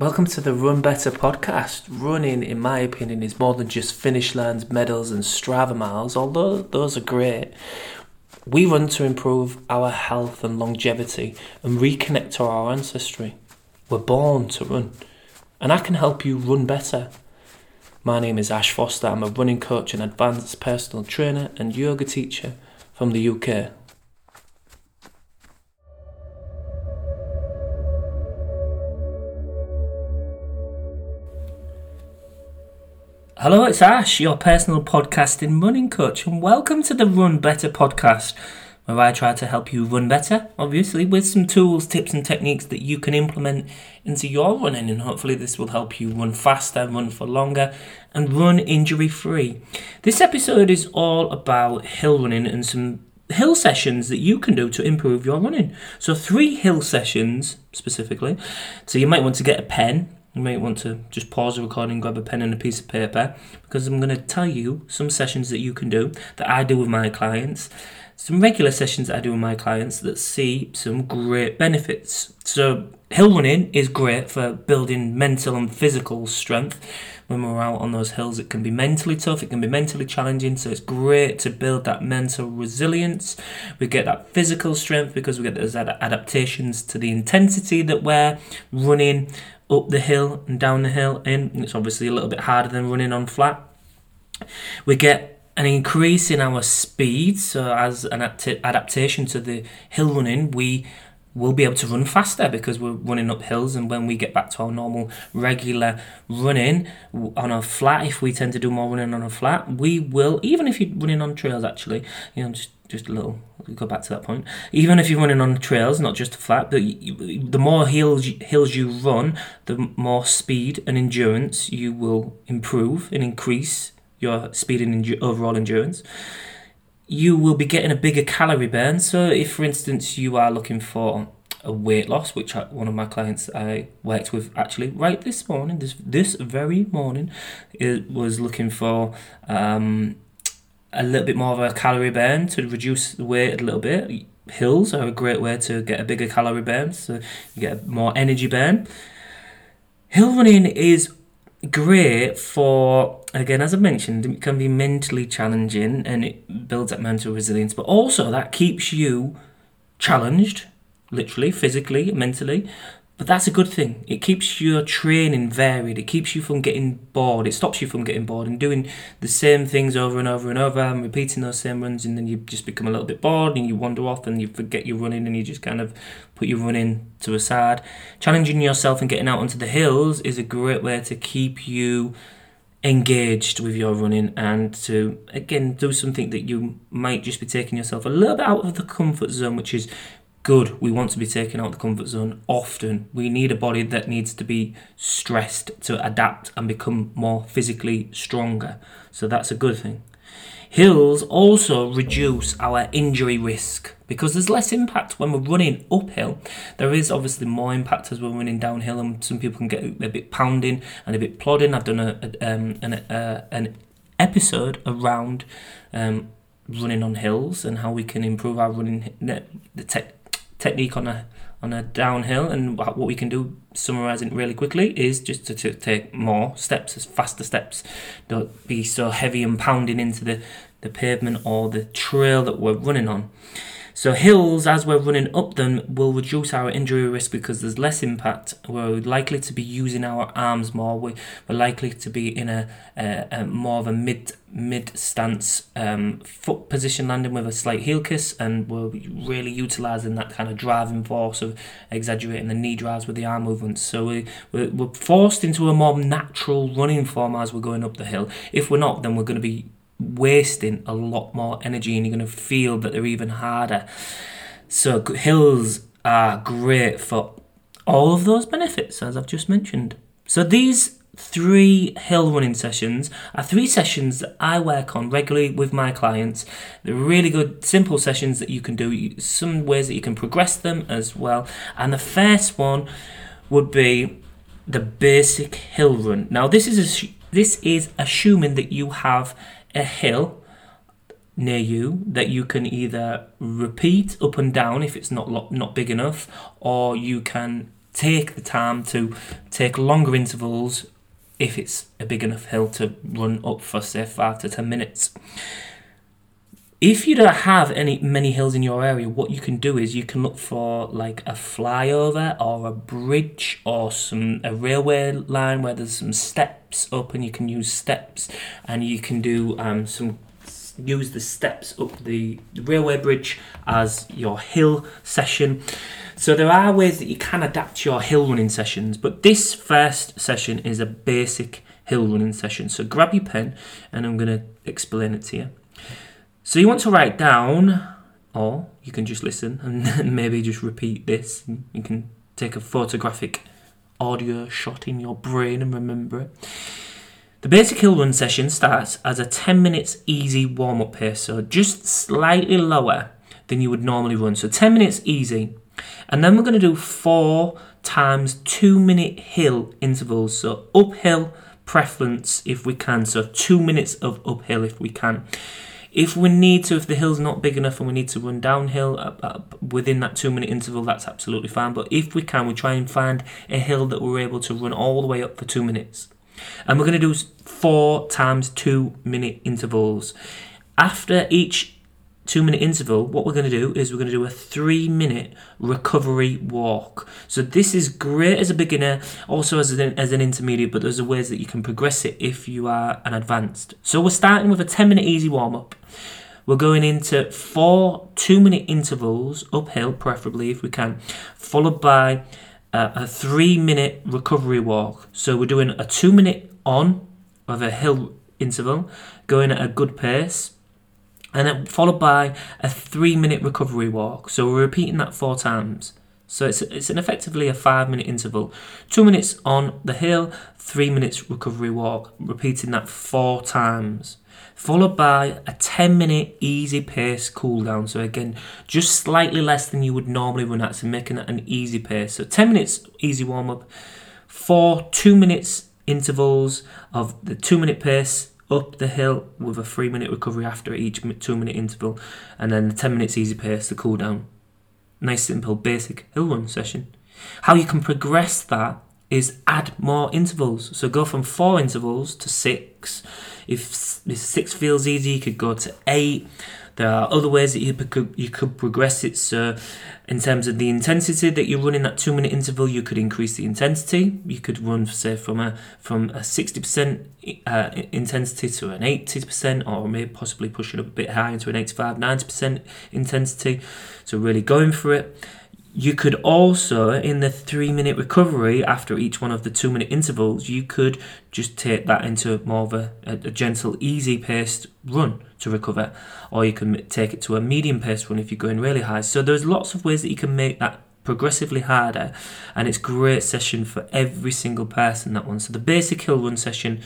Welcome to the Run Better podcast. Running, in my opinion, is more than just finish lines, medals, and Strava miles, although those are great. We run to improve our health and longevity and reconnect to our ancestry. We're born to run, and I can help you run better. My name is Ash Foster. I'm a running coach and advanced personal trainer and yoga teacher from the UK. Hello, it's Ash, your personal podcasting running coach, and welcome to the Run Better podcast, where I try to help you run better, obviously, with some tools, tips, and techniques that you can implement into your running, and hopefully, this will help you run faster, run for longer, and run injury free. This episode is all about hill running and some hill sessions that you can do to improve your running. So, three hill sessions specifically. So, you might want to get a pen you might want to just pause the recording, grab a pen and a piece of paper because I'm going to tell you some sessions that you can do that I do with my clients, some regular sessions that I do with my clients that see some great benefits. So, hill running is great for building mental and physical strength. When we're out on those hills, it can be mentally tough, it can be mentally challenging. So, it's great to build that mental resilience. We get that physical strength because we get those adaptations to the intensity that we're running up the hill and down the hill in. It's obviously a little bit harder than running on flat. We get an increase in our speed, so as an adaptation to the hill running, we will be able to run faster because we're running up hills and when we get back to our normal regular running on a flat if we tend to do more running on a flat we will even if you're running on trails actually you know just just a little go back to that point. Even if you're running on trails not just a flat but you, the more hills hills you run the more speed and endurance you will improve and increase your speed and endu- overall endurance. You will be getting a bigger calorie burn. So if for instance you are looking for a weight loss, which I, one of my clients I worked with actually right this morning, this this very morning, it was looking for um, a little bit more of a calorie burn to reduce the weight a little bit. Hills are a great way to get a bigger calorie burn, so you get more energy burn. Hill running is great for again as i mentioned it can be mentally challenging and it builds up mental resilience but also that keeps you challenged literally physically mentally but that's a good thing. It keeps your training varied. It keeps you from getting bored. It stops you from getting bored and doing the same things over and over and over and repeating those same runs. And then you just become a little bit bored and you wander off and you forget your running and you just kind of put your running to a side. Challenging yourself and getting out onto the hills is a great way to keep you engaged with your running and to again do something that you might just be taking yourself a little bit out of the comfort zone which is good. We want to be taken out the comfort zone often. We need a body that needs to be stressed to adapt and become more physically stronger. So that's a good thing. Hills also reduce our injury risk because there's less impact when we're running uphill. There is obviously more impact as we're running downhill, and some people can get a bit pounding and a bit plodding. I've done a, a um, an, uh, an episode around um, running on hills and how we can improve our running the tech technique on a on a downhill and what we can do summarizing really quickly is just to, to take more steps as faster steps. Don't be so heavy and pounding into the the pavement or the trail that we're running on so hills, as we're running up them, will reduce our injury risk because there's less impact. We're likely to be using our arms more. We're likely to be in a, a, a more of a mid mid stance um, foot position landing with a slight heel kiss, and we're really utilising that kind of driving force of exaggerating the knee drives with the arm movements. So we, we're, we're forced into a more natural running form as we're going up the hill. If we're not, then we're going to be wasting a lot more energy and you're going to feel that they're even harder. So, hills are great for all of those benefits, as I've just mentioned. So, these three hill running sessions are three sessions that I work on regularly with my clients. They're really good, simple sessions that you can do, some ways that you can progress them as well. And the first one would be the basic hill run. Now, this is a, this is assuming that you have a hill near you that you can either repeat up and down if it's not not big enough, or you can take the time to take longer intervals if it's a big enough hill to run up for say five to ten minutes. If you don't have any many hills in your area, what you can do is you can look for like a flyover or a bridge or some a railway line where there's some steps up, and you can use steps, and you can do um, some use the steps up the, the railway bridge as your hill session. So there are ways that you can adapt your hill running sessions, but this first session is a basic hill running session. So grab your pen and I'm going to explain it to you. So you want to write down, or you can just listen and maybe just repeat this. You can take a photographic audio shot in your brain and remember it. The basic hill run session starts as a 10 minutes easy warm up pace, so just slightly lower than you would normally run. So 10 minutes easy. And then we're going to do four times two minute hill intervals. So uphill preference if we can. So two minutes of uphill if we can. If we need to, if the hill's not big enough and we need to run downhill uh, uh, within that two minute interval, that's absolutely fine. But if we can, we try and find a hill that we're able to run all the way up for two minutes. And we're going to do four times two minute intervals. After each two minute interval, what we're going to do is we're going to do a three minute recovery walk. So this is great as a beginner, also as an, as an intermediate, but there's ways that you can progress it if you are an advanced. So we're starting with a 10 minute easy warm up. We're going into four two minute intervals, uphill preferably if we can, followed by uh, a, a three minute recovery walk. So we're doing a two minute on of a hill interval, going at a good pace and then followed by a three minute recovery walk. So we're repeating that four times. So it's, it's an effectively a five minute interval. Two minutes on the hill, three minutes recovery walk, repeating that four times. Followed by a 10 minute easy pace cool down. So again, just slightly less than you would normally run at, so making it an easy pace. So 10 minutes easy warm up, four two minutes intervals of the two minute pace, up the hill with a three minute recovery after each two minute interval, and then the 10 minutes easy pace to cool down. Nice, simple, basic hill run session. How you can progress that is add more intervals. So go from four intervals to six. If, six feels easy, you could go to eight. There are other ways that you could you could progress it. So, in terms of the intensity that you run in that two minute interval, you could increase the intensity. You could run, say, from a from a sixty percent uh, intensity to an eighty percent, or maybe possibly pushing up a bit higher into an 85 90 percent intensity. So, really going for it. You could also, in the three minute recovery after each one of the two minute intervals, you could just take that into more of a, a, gentle, easy paced run to recover, or you can take it to a medium paced run if you're going really high. So there's lots of ways that you can make that progressively harder, and it's great session for every single person. That one. So the basic hill run session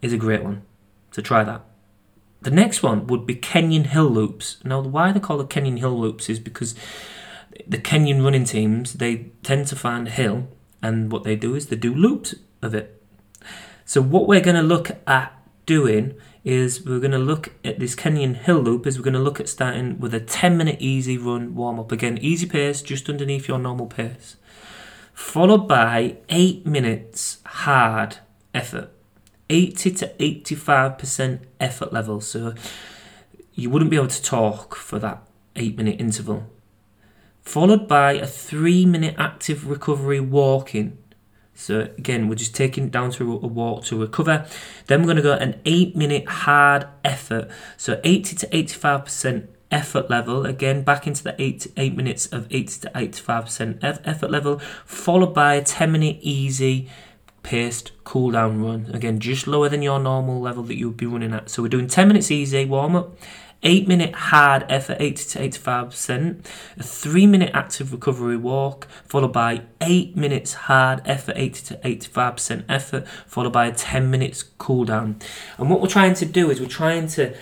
is a great one. So try that. The next one would be Kenyan hill loops. Now, why they call it Kenyan hill loops is because the Kenyan running teams they tend to find a hill, and what they do is they do loops of it. So what we're going to look at doing is we're going to look at this Kenyan hill loop is we're going to look at starting with a 10 minute easy run warm up. Again easy pace just underneath your normal pace. Followed by 8 minutes hard effort. 80 to 85% effort level. So you wouldn't be able to talk for that 8 minute interval followed by a three minute active recovery walking. So again, we're just taking down to a walk to recover. Then we're going to go an eight minute hard effort. So 80 to 85% effort level. Again, back into the eight eight minutes of 80 to 85% effort level, followed by a 10 minute easy paced cool down run. Again, just lower than your normal level that you would be running at. So we're doing 10 minutes easy warm up, 8 minute hard effort 80 to 85%, a 3 minute active recovery walk, followed by 8 minutes hard effort 80 to 85% effort, followed by a 10 minutes cool down. And what we're trying to do is we're trying to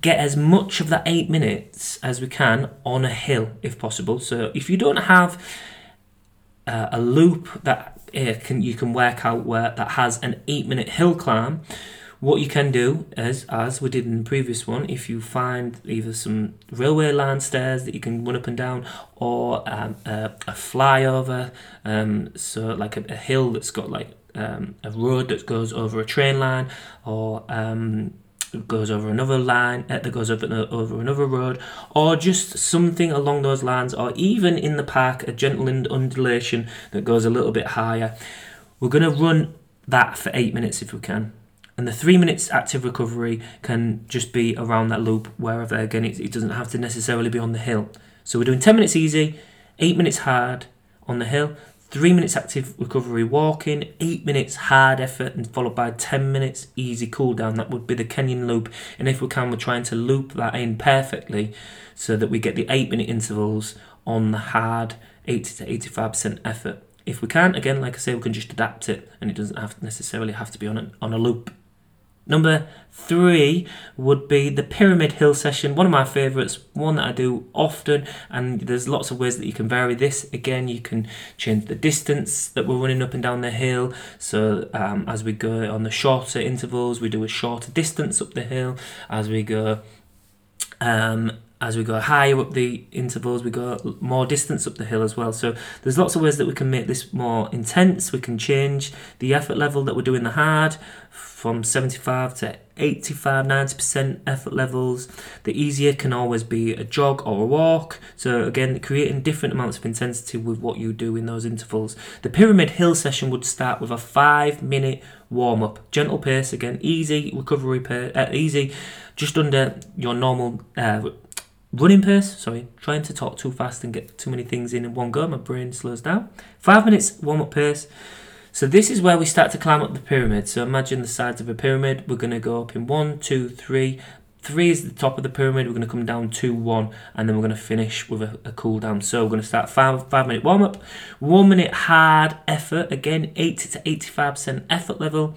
get as much of that 8 minutes as we can on a hill if possible. So if you don't have uh, a loop that uh, can you can work out where that has an 8 minute hill climb, What you can do, is, as we did in the previous one, if you find either some railway line stairs that you can run up and down, or um, a, a flyover, um, so like a, a hill that's got like um, a road that goes over a train line, or um, goes over another line uh, that goes over over another road, or just something along those lines, or even in the park a gentle undulation that goes a little bit higher. We're going to run that for eight minutes if we can. And the three minutes active recovery can just be around that loop, wherever again it, it doesn't have to necessarily be on the hill. So we're doing 10 minutes easy, 8 minutes hard on the hill, 3 minutes active recovery walking, 8 minutes hard effort, and followed by 10 minutes easy cool down. That would be the Kenyan loop. And if we can, we're trying to loop that in perfectly so that we get the 8 minute intervals on the hard 80 to 85% effort. If we can't, again, like I say, we can just adapt it and it doesn't have to necessarily have to be on a, on a loop. Number three would be the Pyramid Hill session, one of my favourites, one that I do often, and there's lots of ways that you can vary this. Again, you can change the distance that we're running up and down the hill. So um, as we go on the shorter intervals, we do a shorter distance up the hill. As we go um, as we go higher up the intervals, we go more distance up the hill as well. So there's lots of ways that we can make this more intense. We can change the effort level that we're doing the hard from 75 to 85, 90% effort levels. The easier can always be a jog or a walk. So again, creating different amounts of intensity with what you do in those intervals. The pyramid hill session would start with a five minute warm up, gentle pace again, easy recovery pace, uh, easy, just under your normal. Uh, running pace, sorry, trying to talk too fast and get too many things in in one go, my brain slows down. Five minutes warm up pace. So this is where we start to climb up the pyramid. So imagine the sides of a pyramid. We're going to go up in one, two, three. Three is the top of the pyramid. We're going to come down two, one, and then we're going to finish with a, a cool down. So we're going to start five five minute warm up, one minute hard effort. Again, eighty to eighty five percent effort level.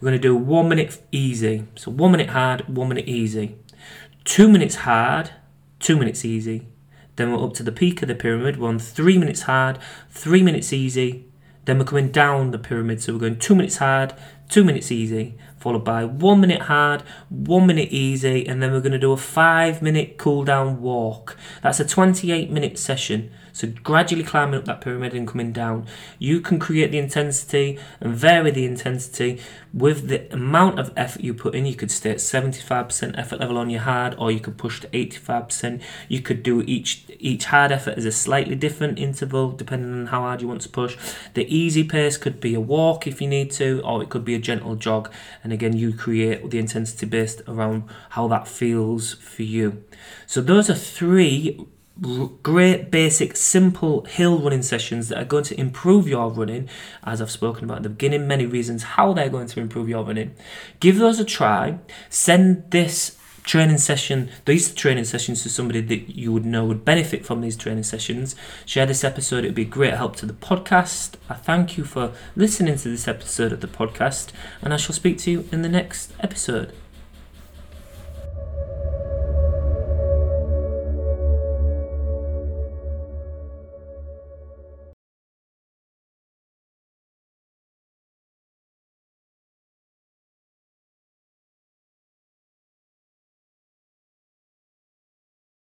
We're going to do one minute easy. So one minute hard, one minute easy. Two minutes hard, two minutes easy. Then we're up to the peak of the pyramid. We're on three minutes hard, three minutes easy. Then we're coming down the pyramid. So we're going two minutes hard, two minutes easy, followed by one minute hard, one minute easy, and then we're going to do a five minute cool down walk. That's a 28 minute session. So gradually climbing up that pyramid and coming down. You can create the intensity and vary the intensity with the amount of effort you put in. You could stay at 75% effort level on your hard, or you could push to 85%. You could do each each hard effort as a slightly different interval depending on how hard you want to push. The easy pace could be a walk if you need to, or it could be a gentle jog. And again, you create the intensity based around how that feels for you. So those are three great basic simple hill running sessions that are going to improve your running. As i've spoken about at the beginning many reasons how they're going to improve your running. Give those a try. Send this training session these training sessions to somebody that you would know would benefit from these training sessions. Share this episode. It would be a great help to the podcast. I thank you for listening to this episode of the podcast and i shall speak to you in the next episode